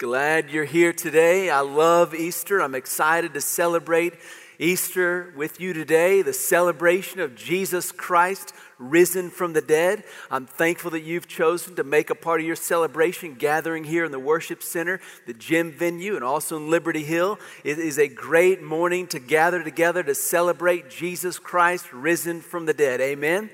Glad you're here today. I love Easter. I'm excited to celebrate Easter with you today, the celebration of Jesus Christ risen from the dead. I'm thankful that you've chosen to make a part of your celebration gathering here in the worship center, the gym venue, and also in Liberty Hill. It is a great morning to gather together to celebrate Jesus Christ risen from the dead. Amen.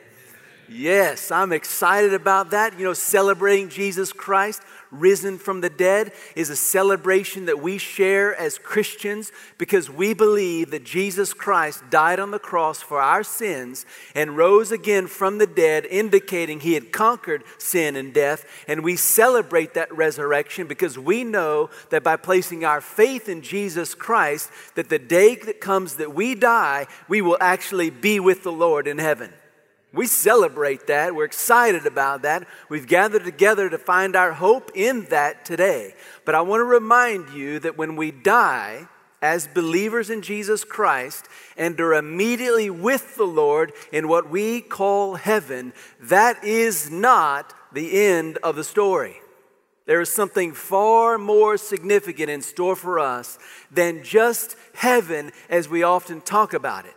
Yes, I'm excited about that. You know, celebrating Jesus Christ risen from the dead is a celebration that we share as Christians because we believe that Jesus Christ died on the cross for our sins and rose again from the dead, indicating he had conquered sin and death. And we celebrate that resurrection because we know that by placing our faith in Jesus Christ, that the day that comes that we die, we will actually be with the Lord in heaven. We celebrate that. We're excited about that. We've gathered together to find our hope in that today. But I want to remind you that when we die, as believers in Jesus Christ and are immediately with the Lord in what we call heaven, that is not the end of the story. There is something far more significant in store for us than just heaven as we often talk about it.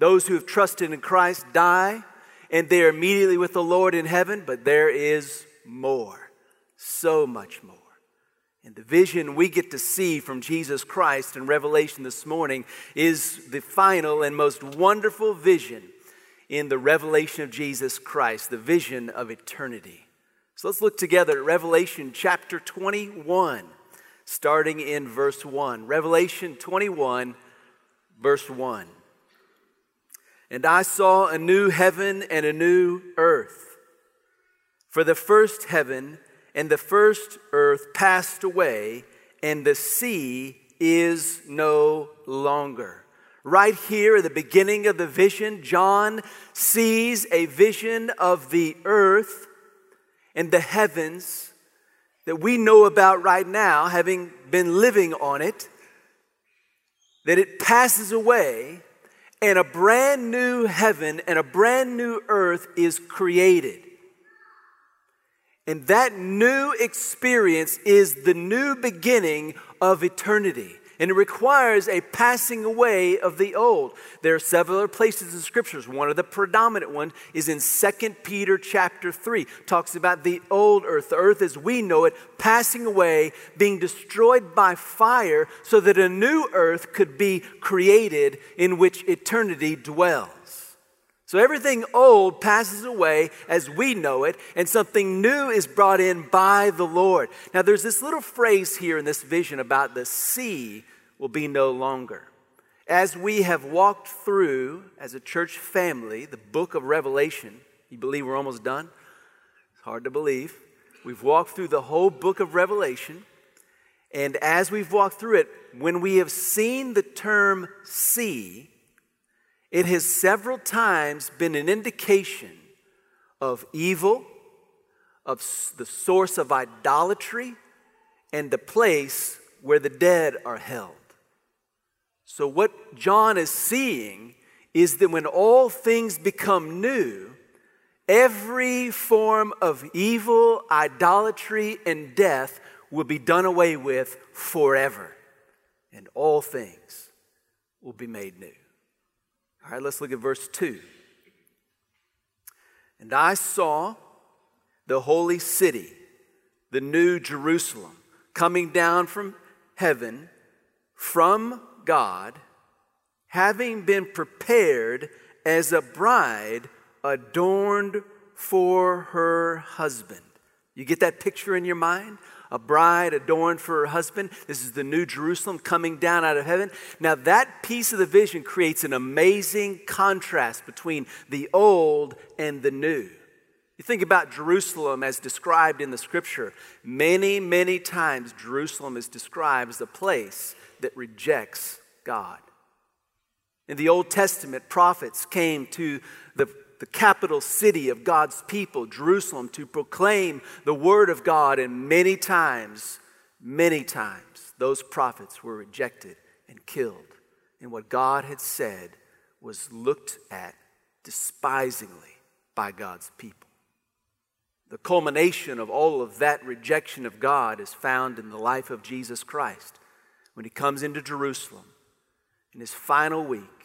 Those who have trusted in Christ die and they're immediately with the Lord in heaven, but there is more, so much more. And the vision we get to see from Jesus Christ in Revelation this morning is the final and most wonderful vision in the revelation of Jesus Christ, the vision of eternity. So let's look together at Revelation chapter 21, starting in verse 1. Revelation 21, verse 1. And I saw a new heaven and a new earth. For the first heaven and the first earth passed away, and the sea is no longer. Right here at the beginning of the vision, John sees a vision of the earth and the heavens that we know about right now, having been living on it, that it passes away and a brand new heaven and a brand new earth is created. And that new experience is the new beginning of eternity and it requires a passing away of the old. There are several places in scriptures. One of the predominant ones is in 2 Peter chapter 3. Talks about the old earth, the earth as we know it, passing away, being destroyed by fire, so that a new earth could be created in which eternity dwells. So everything old passes away as we know it, and something new is brought in by the Lord. Now, there's this little phrase here in this vision about the sea will be no longer. As we have walked through, as a church family, the book of Revelation, you believe we're almost done? It's hard to believe. We've walked through the whole book of Revelation, and as we've walked through it, when we have seen the term sea, it has several times been an indication of evil, of the source of idolatry, and the place where the dead are held. So, what John is seeing is that when all things become new, every form of evil, idolatry, and death will be done away with forever, and all things will be made new. All right, let's look at verse 2. And I saw the holy city, the new Jerusalem, coming down from heaven from God, having been prepared as a bride adorned for her husband. You get that picture in your mind? A bride adorned for her husband. This is the new Jerusalem coming down out of heaven. Now, that piece of the vision creates an amazing contrast between the old and the new. You think about Jerusalem as described in the scripture. Many, many times, Jerusalem is described as a place that rejects God. In the Old Testament, prophets came to the the capital city of God's people, Jerusalem, to proclaim the word of God. And many times, many times, those prophets were rejected and killed. And what God had said was looked at despisingly by God's people. The culmination of all of that rejection of God is found in the life of Jesus Christ when he comes into Jerusalem in his final week,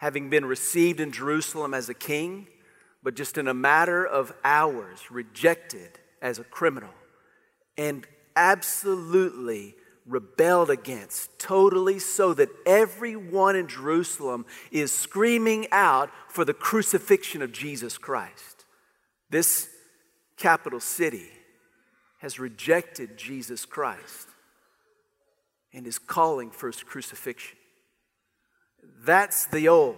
having been received in Jerusalem as a king, but just in a matter of hours rejected as a criminal and absolutely rebelled against, totally so that everyone in Jerusalem is screaming out for the crucifixion of Jesus Christ. This capital city has rejected Jesus Christ and is calling for his crucifixion. That's the old.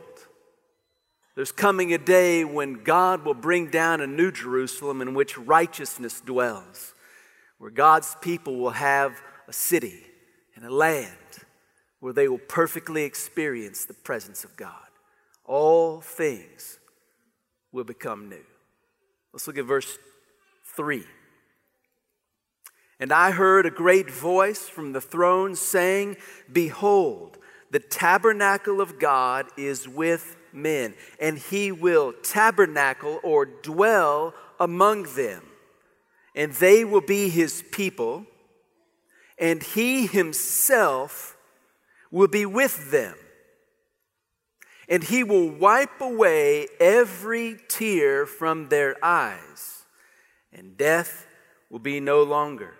There's coming a day when God will bring down a new Jerusalem in which righteousness dwells, where God's people will have a city and a land where they will perfectly experience the presence of God. All things will become new. Let's look at verse 3. And I heard a great voice from the throne saying, Behold, the tabernacle of God is with men, and he will tabernacle or dwell among them, and they will be his people, and he himself will be with them. And he will wipe away every tear from their eyes, and death will be no longer,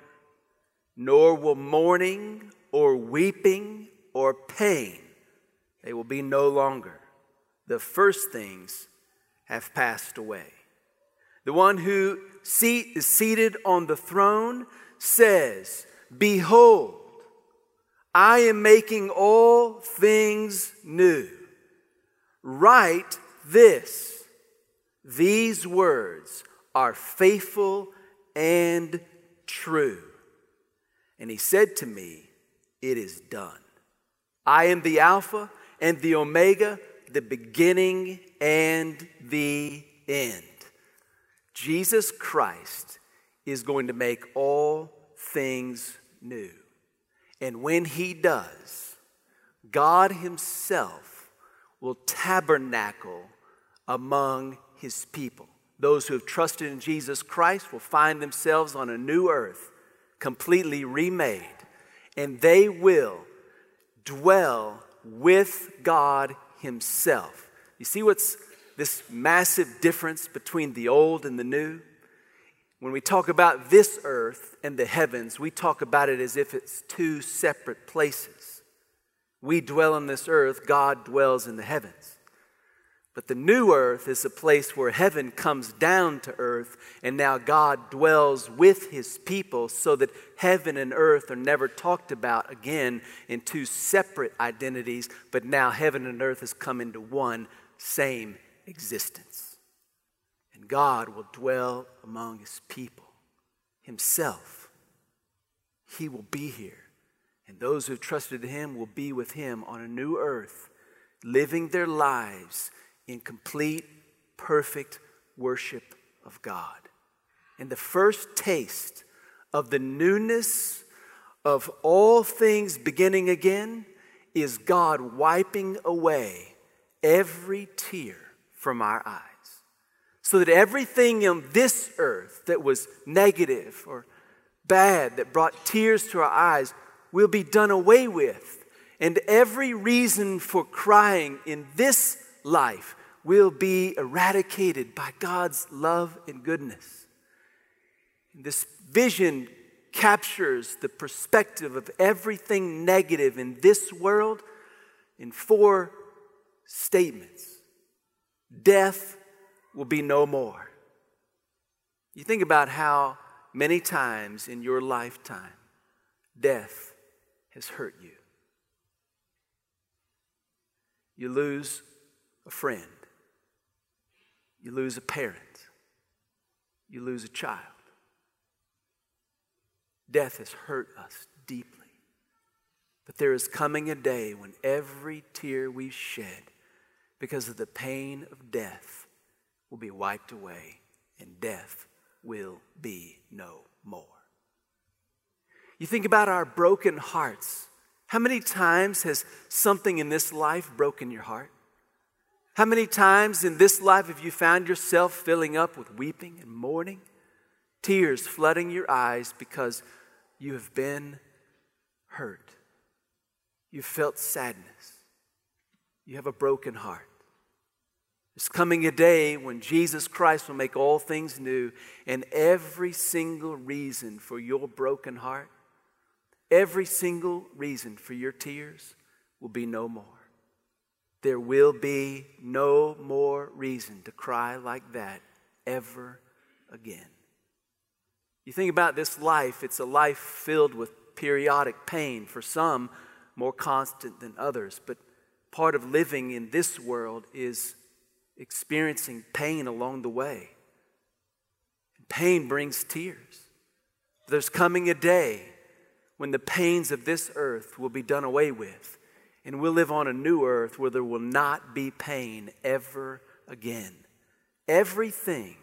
nor will mourning or weeping or pain, they will be no longer the first things have passed away. The one who seat is seated on the throne says, Behold, I am making all things new. Write this. These words are faithful and true. And he said to me, It is done. I am the Alpha and the Omega the beginning and the end. Jesus Christ is going to make all things new. And when he does, God himself will tabernacle among his people. Those who have trusted in Jesus Christ will find themselves on a new earth, completely remade, and they will dwell with God himself. You see what's this massive difference between the old and the new? When we talk about this earth and the heavens, we talk about it as if it's two separate places. We dwell on this earth, God dwells in the heavens. But the new earth is a place where heaven comes down to earth, and now God dwells with his people so that heaven and earth are never talked about again in two separate identities, but now heaven and earth has come into one same existence. And God will dwell among his people himself. He will be here, and those who have trusted him will be with him on a new earth, living their lives in complete, perfect worship of God. And the first taste of the newness of all things beginning again is God wiping away every tear from our eyes. So that everything on this earth that was negative or bad, that brought tears to our eyes, will be done away with. And every reason for crying in this life will be eradicated by God's love and goodness. This vision captures the perspective of everything negative in this world in four statements Death will be no more. You think about how many times in your lifetime death has hurt you. You lose a friend. You lose a parent. You lose a child. Death has hurt us deeply. But there is coming a day when every tear we shed because of the pain of death will be wiped away and death will be no more. You think about our broken hearts. How many times has something in this life broken your heart? How many times in this life have you found yourself filling up with weeping and mourning? tears flooding your eyes because you have been hurt. You felt sadness. You have a broken heart. There's coming a day when Jesus Christ will make all things new, and every single reason for your broken heart, every single reason for your tears will be no more. There will be no more reason to cry like that ever again. You think about this life, it's a life filled with periodic pain, for some more constant than others, but part of living in this world is experiencing pain along the way. Pain brings tears. There's coming a day when the pains of this earth will be done away with, and we'll live on a new earth where there will not be pain ever again. Everything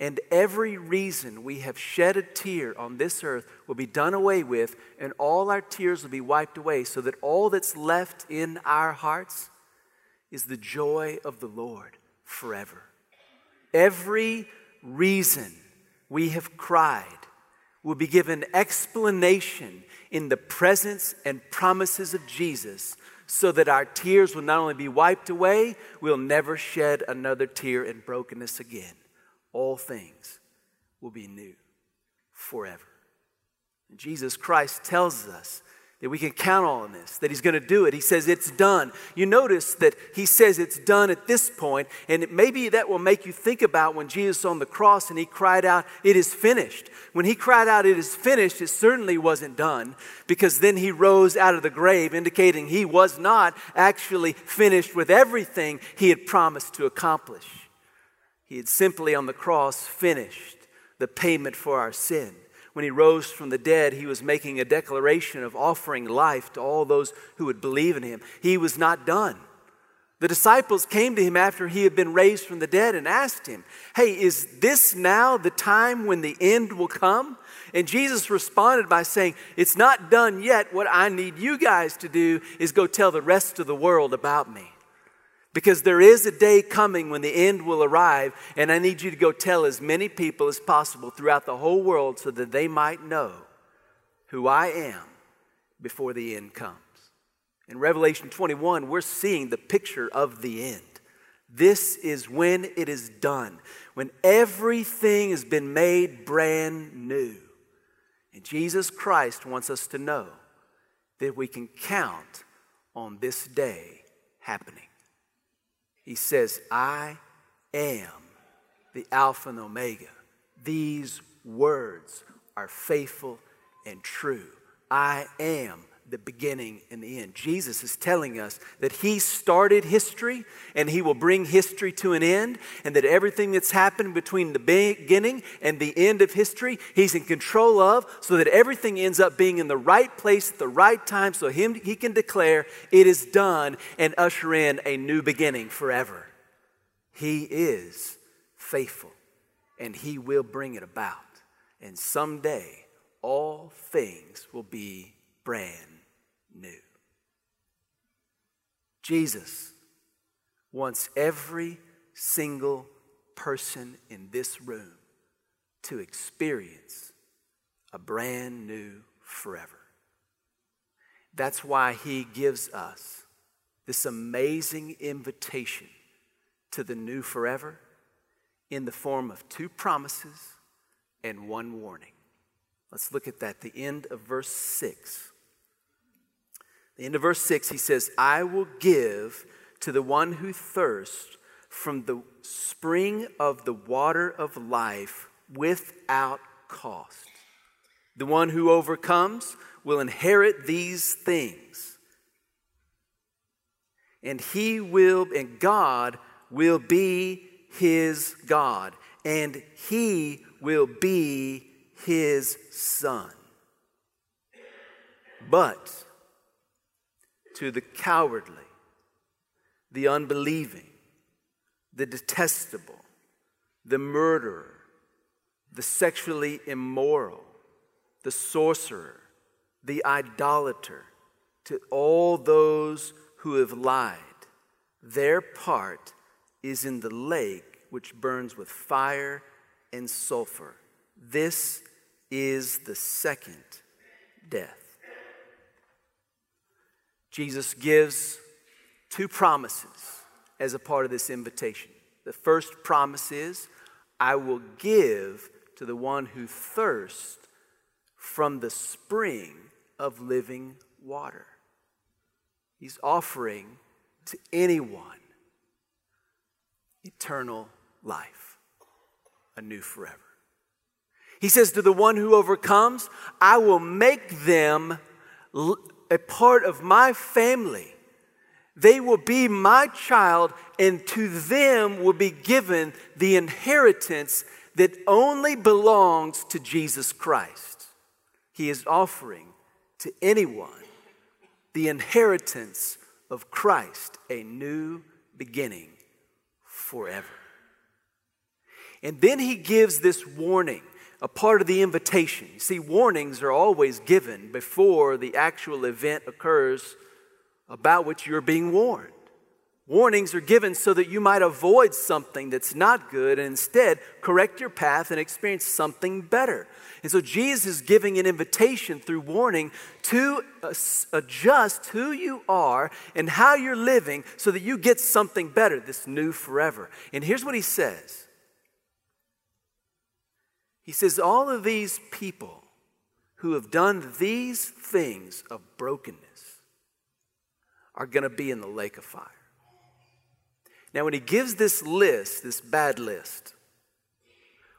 and every reason we have shed a tear on this earth will be done away with, and all our tears will be wiped away, so that all that's left in our hearts is the joy of the Lord forever. Every reason we have cried will be given explanation in the presence and promises of Jesus so that our tears will not only be wiped away, we'll never shed another tear in brokenness again all things will be new forever. And Jesus Christ tells us that we can count on this, that He's going to do it. He says it's done. You notice that He says it's done at this point, and maybe that will make you think about when Jesus on the cross and He cried out, It is finished. When He cried out, It is finished, it certainly wasn't done, because then He rose out of the grave, indicating He was not actually finished with everything He had promised to accomplish. He had simply on the cross finished the payment for our sin. When he rose from the dead, he was making a declaration of offering life to all those who would believe in him. He was not done. The disciples came to him after he had been raised from the dead and asked him, Hey, is this now the time when the end will come? And Jesus responded by saying, It's not done yet. What I need you guys to do is go tell the rest of the world about me. Because there is a day coming when the end will arrive, and I need you to go tell as many people as possible throughout the whole world so that they might know who I am before the end comes. In Revelation 21, we're seeing the picture of the end. This is when it is done, when everything has been made brand new. And Jesus Christ wants us to know that we can count on this day happening. He says, I am the Alpha and Omega. These words are faithful and true. I am the beginning and the end. Jesus is telling us that He started history and He will bring history to an end, and that everything that's happened between the beginning and the end of history, He's in control of, so that everything ends up being in the right place at the right time, so him, He can declare it is done and usher in a new beginning forever. He is faithful and He will bring it about. And someday, all things will be brand new. Jesus wants every single person in this room to experience a brand new forever. That's why he gives us this amazing invitation to the new forever in the form of two promises and one warning. Let's look at that, the end of verse 6 the end of verse 6, he says, I will give to the one who thirsts from the spring of the water of life without cost. The one who overcomes will inherit these things. And he will, and God will be his God, and he will be his son. But to the cowardly, the unbelieving, the detestable, the murderer, the sexually immoral, the sorcerer, the idolater, to all those who have lied. Their part is in the lake which burns with fire and sulfur. This is the second death. Jesus gives two promises as a part of this invitation. The first promise is, I will give to the one who thirsts from the spring of living water. He's offering to anyone eternal life, anew forever. He says, To the one who overcomes, I will make them a part of my family. They will be my child, and to them will be given the inheritance that only belongs to Jesus Christ. He is offering to anyone the inheritance of Christ, a new beginning forever. And then he gives this warning a part of the invitation. You see, warnings are always given before the actual event occurs about which you're being warned. Warnings are given so that you might avoid something that's not good and instead correct your path and experience something better. And so Jesus is giving an invitation through warning to adjust who you are and how you're living so that you get something better, this new forever. And here's what he says he says, All of these people who have done these things of brokenness are going to be in the lake of fire. Now, when he gives this list, this bad list,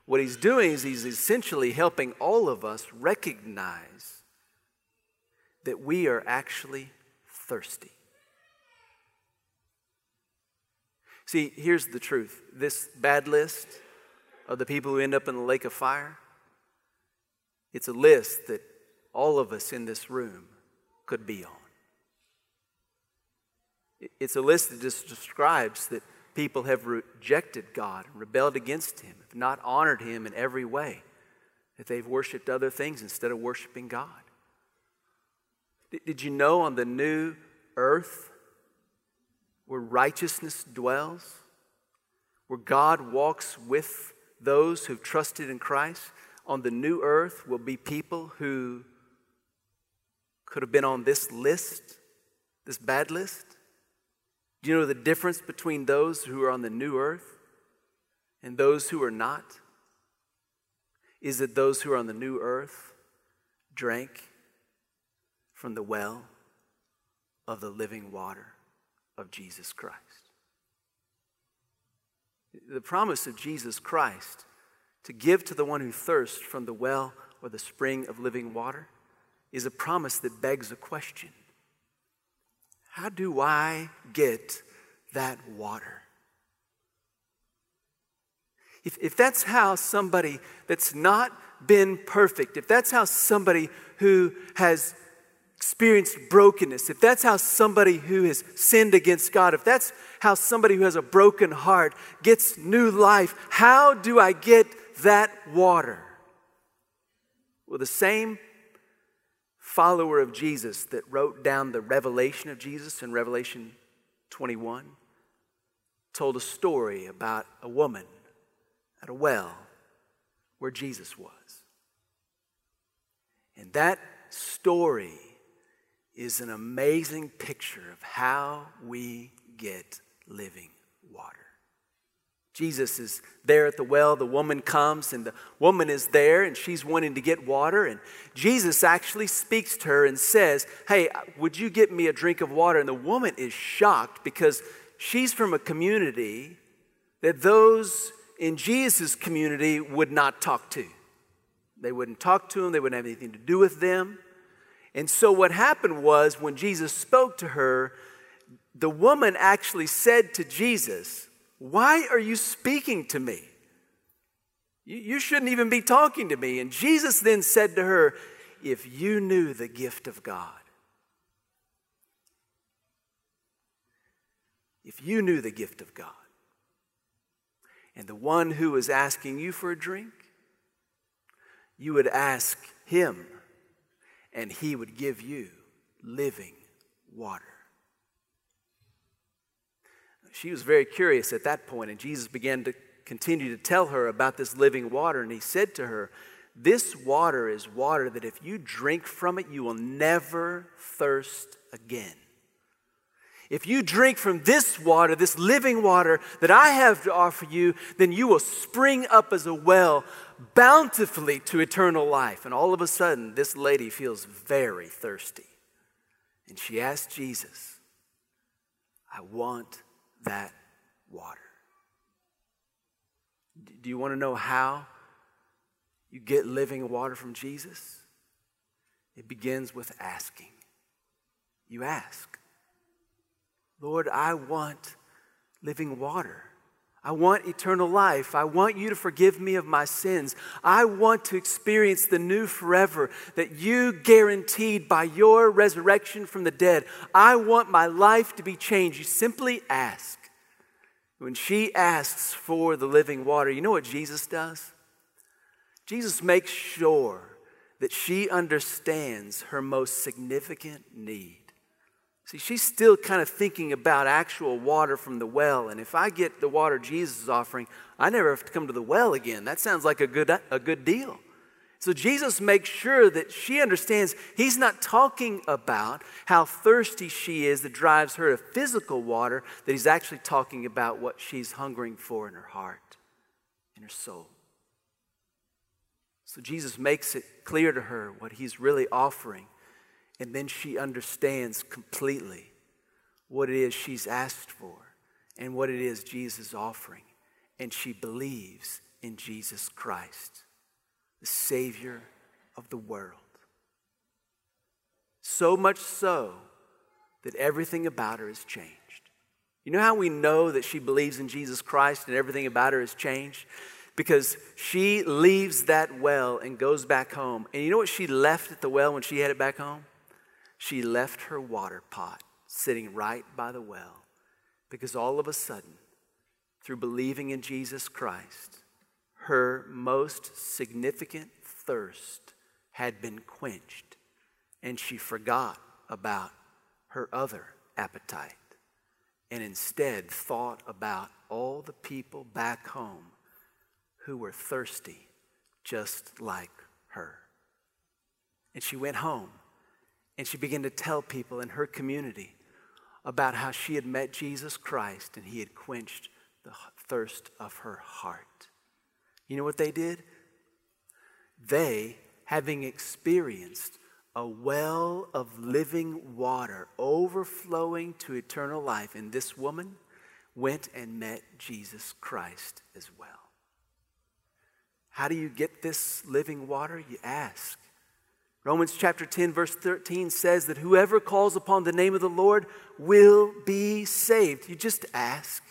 what he's doing is he's essentially helping all of us recognize that we are actually thirsty. See, here's the truth this bad list of the people who end up in the lake of fire? It's a list that all of us in this room could be on. It's a list that just describes that people have rejected God and rebelled against Him, have not honored Him in every way, that they've worshiped other things instead of worshiping God. Did you know on the new earth where righteousness dwells, where God walks with those who've trusted in Christ on the new earth will be people who could have been on this list, this bad list. Do you know the difference between those who are on the new earth and those who are not? Is that those who are on the new earth drank from the well of the living water of Jesus Christ. The promise of Jesus Christ to give to the one who thirsts from the well or the spring of living water is a promise that begs a question How do I get that water? If, if that's how somebody that's not been perfect, if that's how somebody who has experienced brokenness, if that's how somebody who has sinned against God, if that's how somebody who has a broken heart gets new life, how do I get that water? Well, the same follower of Jesus that wrote down the revelation of Jesus in Revelation 21 told a story about a woman at a well where Jesus was. And that story is an amazing picture of how we get living water. Jesus is there at the well. The woman comes, and the woman is there, and she's wanting to get water. And Jesus actually speaks to her and says, Hey, would you get me a drink of water? And the woman is shocked because she's from a community that those in Jesus' community would not talk to. They wouldn't talk to them, they wouldn't have anything to do with them. And so what happened was when Jesus spoke to her, the woman actually said to Jesus, Why are you speaking to me? You, shouldn't even be talking to me. And Jesus then said to her, If you knew the gift of God, if you knew the gift of God, and the one who was asking you for a drink, you would ask him and he would give you living water. She was very curious at that point, and Jesus began to continue to tell her about this living water. And he said to her, This water is water that if you drink from it, you will never thirst again. If you drink from this water, this living water that I have to offer you, then you will spring up as a well bountifully to eternal life. And all of a sudden, this lady feels very thirsty. And she asks Jesus, I want that water. Do you want to know how you get living water from Jesus? It begins with asking. You ask, Lord, I want living water. I want eternal life. I want you to forgive me of my sins. I want to experience the new forever that you guaranteed by your resurrection from the dead. I want my life to be changed. You simply ask. When she asks for the living water, you know what Jesus does? Jesus makes sure that she understands her most significant need. See, she's still kind of thinking about actual water from the well. And if I get the water Jesus is offering, I never have to come to the well again. That sounds like a good, a good deal. So Jesus makes sure that she understands he's not talking about how thirsty she is that drives her to physical water, that he's actually talking about what she's hungering for in her heart, in her soul. So Jesus makes it clear to her what he's really offering and then she understands completely what it is she's asked for and what it is Jesus is offering. And she believes in Jesus Christ, the Savior of the world. So much so that everything about her has changed. You know how we know that she believes in Jesus Christ and everything about her has changed? Because she leaves that well and goes back home. And you know what she left at the well when she headed back home? She left her water pot sitting right by the well because all of a sudden, through believing in Jesus Christ, her most significant thirst had been quenched and she forgot about her other appetite and instead thought about all the people back home who were thirsty just like her. And she went home and she began to tell people in her community about how she had met Jesus Christ and he had quenched the thirst of her heart. You know what they did? They, having experienced a well of living water overflowing to eternal life, and this woman went and met Jesus Christ as well. How do you get this living water? You ask. Romans chapter 10, verse 13 says that whoever calls upon the name of the Lord will be saved. You just ask.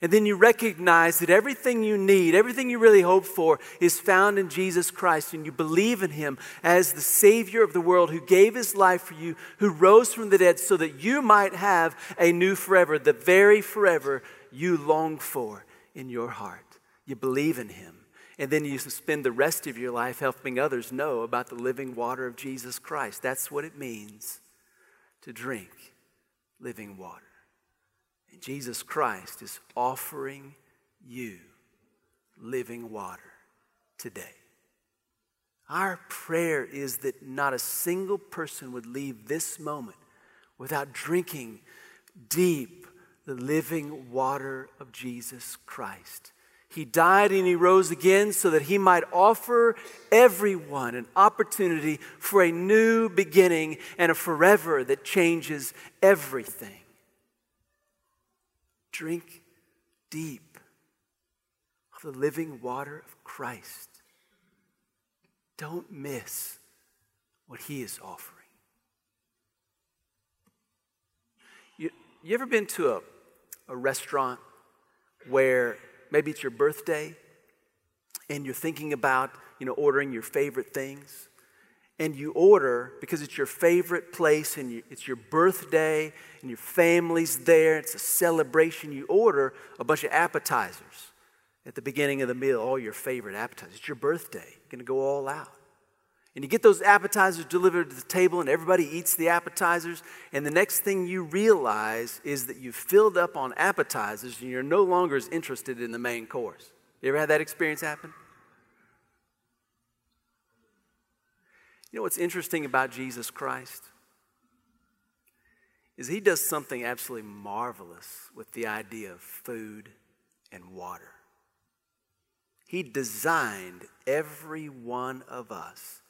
And then you recognize that everything you need, everything you really hope for, is found in Jesus Christ. And you believe in Him as the Savior of the world who gave His life for you, who rose from the dead so that you might have a new forever, the very forever you long for in your heart. You believe in Him. And then you spend the rest of your life helping others know about the living water of Jesus Christ. That's what it means to drink living water. And Jesus Christ is offering you living water today. Our prayer is that not a single person would leave this moment without drinking deep the living water of Jesus Christ. He died and he rose again so that he might offer everyone an opportunity for a new beginning and a forever that changes everything. Drink deep of the living water of Christ. Don't miss what he is offering. You, you ever been to a, a restaurant where Maybe it's your birthday and you're thinking about, you know, ordering your favorite things. And you order because it's your favorite place and you, it's your birthday and your family's there. It's a celebration. You order a bunch of appetizers at the beginning of the meal, all your favorite appetizers. It's your birthday. You're going to go all out. And you get those appetizers delivered to the table, and everybody eats the appetizers. And the next thing you realize is that you've filled up on appetizers and you're no longer as interested in the main course. You ever had that experience happen? You know what's interesting about Jesus Christ? Is he does something absolutely marvelous with the idea of food and water. He designed every one of us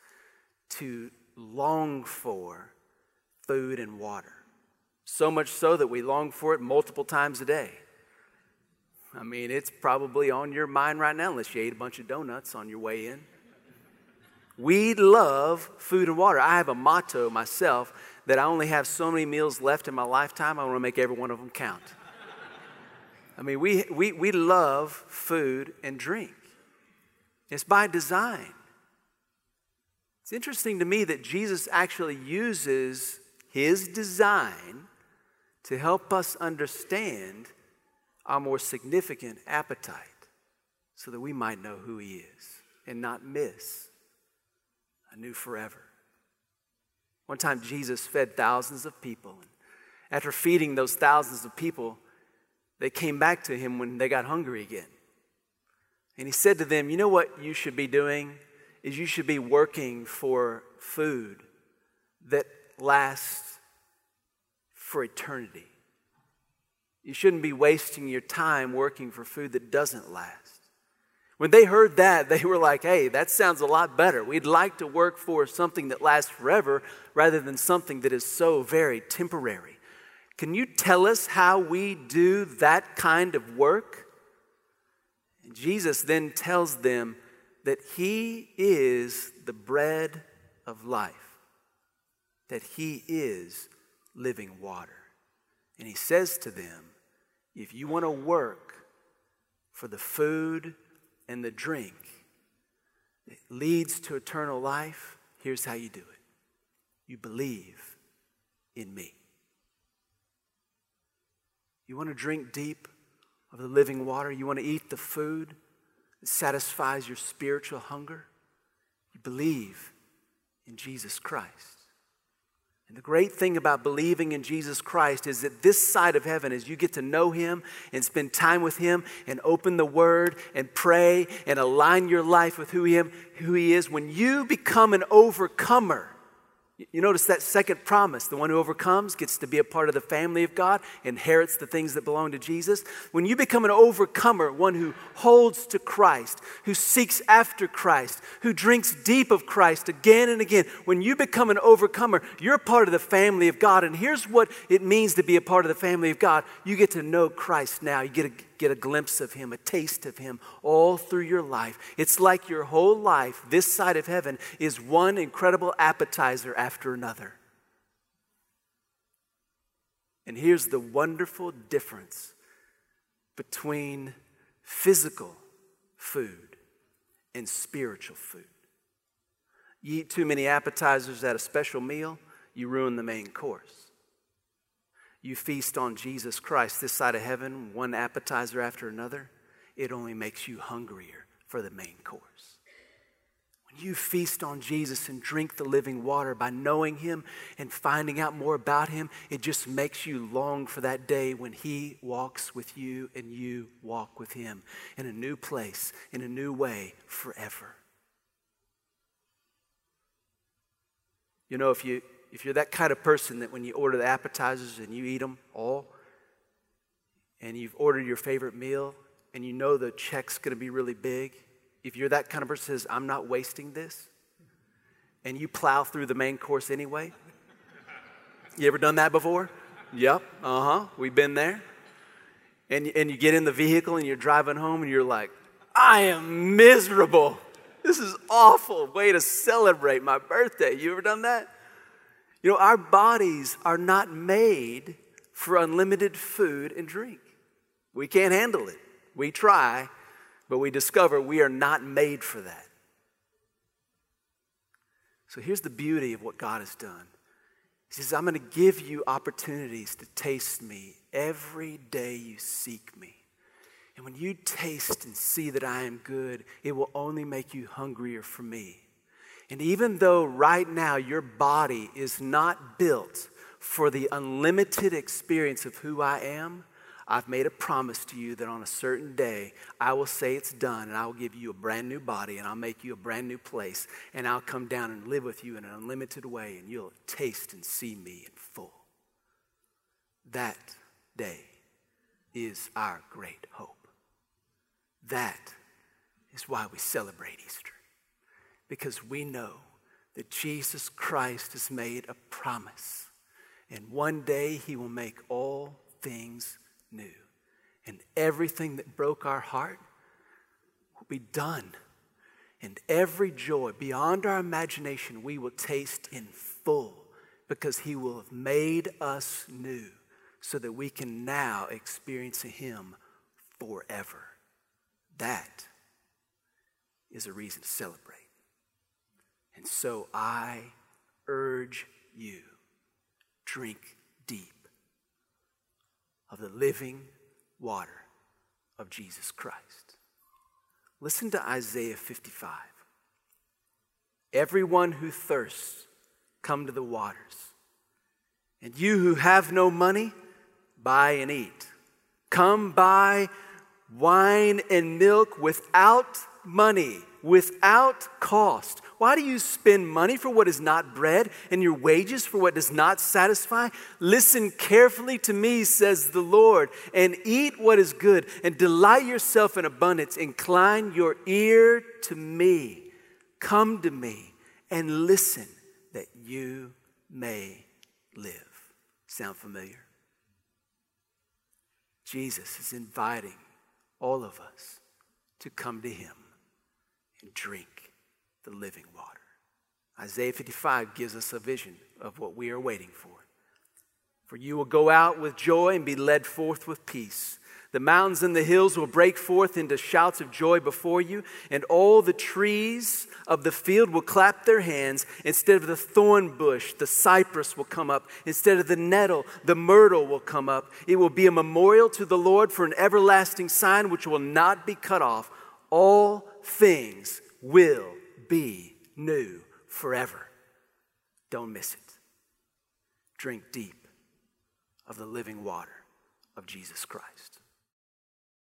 to long for food and water. So much so that we long for it multiple times a day. I mean, it's probably on your mind right now, unless you ate a bunch of donuts on your way in. We love food and water. I have a motto myself that I only have so many meals left in my lifetime. I want to make every one of them count. I mean, we, we, we love food and drink, it's by design. It's interesting to me that Jesus actually uses his design to help us understand our more significant appetite so that we might know who he is and not miss a new forever. One time, Jesus fed thousands of people. And After feeding those thousands of people, they came back to him when they got hungry again. And he said to them, You know what you should be doing? Is you should be working for food that lasts for eternity. You shouldn't be wasting your time working for food that doesn't last. When they heard that, they were like, hey, that sounds a lot better. We'd like to work for something that lasts forever rather than something that is so very temporary. Can you tell us how we do that kind of work? And Jesus then tells them that He is the bread of life, that He is living water. And He says to them, if you want to work for the food and the drink that leads to eternal life, here's how you do it you believe in me. You want to drink deep of the living water, you want to eat the food that satisfies your spiritual hunger, you believe in Jesus Christ. And the great thing about believing in Jesus Christ is that this side of heaven, as you get to know Him and spend time with Him and open the Word and pray and align your life with who He, who he is, when you become an overcomer, you notice that second promise the one who overcomes gets to be a part of the family of God, inherits the things that belong to Jesus. When you become an overcomer, one who holds to Christ, who seeks after Christ, who drinks deep of Christ again and again, when you become an overcomer, you're part of the family of God. And here's what it means to be a part of the family of God you get to know Christ now. You get to get a glimpse of Him, a taste of Him all through your life. It's like your whole life, this side of heaven, is one incredible appetizer after another. And here's the wonderful difference between physical food and spiritual food. You eat too many appetizers at a special meal, you ruin the main course you feast on Jesus Christ this side of heaven, one appetizer after another, it only makes you hungrier for the main course. When you feast on Jesus and drink the living water by knowing Him and finding out more about Him, it just makes you long for that day when He walks with you and you walk with Him in a new place, in a new way, forever. You know, if you if you're that kind of person that when you order the appetizers and you eat them all, and you've ordered your favorite meal, and you know the check's gonna be really big, if you're that kind of person says, I'm not wasting this, and you plow through the main course anyway, you ever done that before? Yep, uh huh, we've been there. And, and you get in the vehicle and you're driving home and you're like, I am miserable. This is awful. Way to celebrate my birthday. You ever done that? You know, our bodies are not made for unlimited food and drink. We can't handle it. We try, but we discover we are not made for that. So here's the beauty of what God has done. He says, I'm going to give you opportunities to taste me every day you seek me. And when you taste and see that I am good, it will only make you hungrier for me. And even though right now your body is not built for the unlimited experience of who I am, I've made a promise to you that on a certain day I will say it's done and I will give you a brand new body and I'll make you a brand new place and I'll come down and live with you in an unlimited way and you'll taste and see me in full. That day is our great hope. That is why we celebrate Easter because we know that Jesus Christ has made a promise and one day he will make all things new. And everything that broke our heart will be done. And every joy beyond our imagination we will taste in full because He will have made us new so that we can now experience Him forever. That is a reason to celebrate. And so I urge you drink deep of the living water of Jesus Christ. Listen to Isaiah 55. Everyone who thirsts, come to the waters. And you who have no money, buy and eat. Come buy wine and milk without money, without cost. Why do you spend money for what is not bread and your wages for what does not satisfy? Listen carefully to me, says the Lord, and eat what is good and delight yourself in abundance. Incline your ear to me. Come to me and listen that you may live. Sound familiar? Jesus is inviting all of us to come to him and drink the living water. Isaiah 55 gives us a vision of what we are waiting for. For you will go out with joy and be led forth with peace. The mountains and the hills will break forth into shouts of joy before you, and all the trees of the field will clap their hands. Instead of the thorn bush, the cypress will come up. Instead of the nettle, the myrtle will come up. It will be a memorial to the Lord for an everlasting sign which will not be cut off. All things will be new forever. Don't miss it. Drink deep of the living water of Jesus Christ.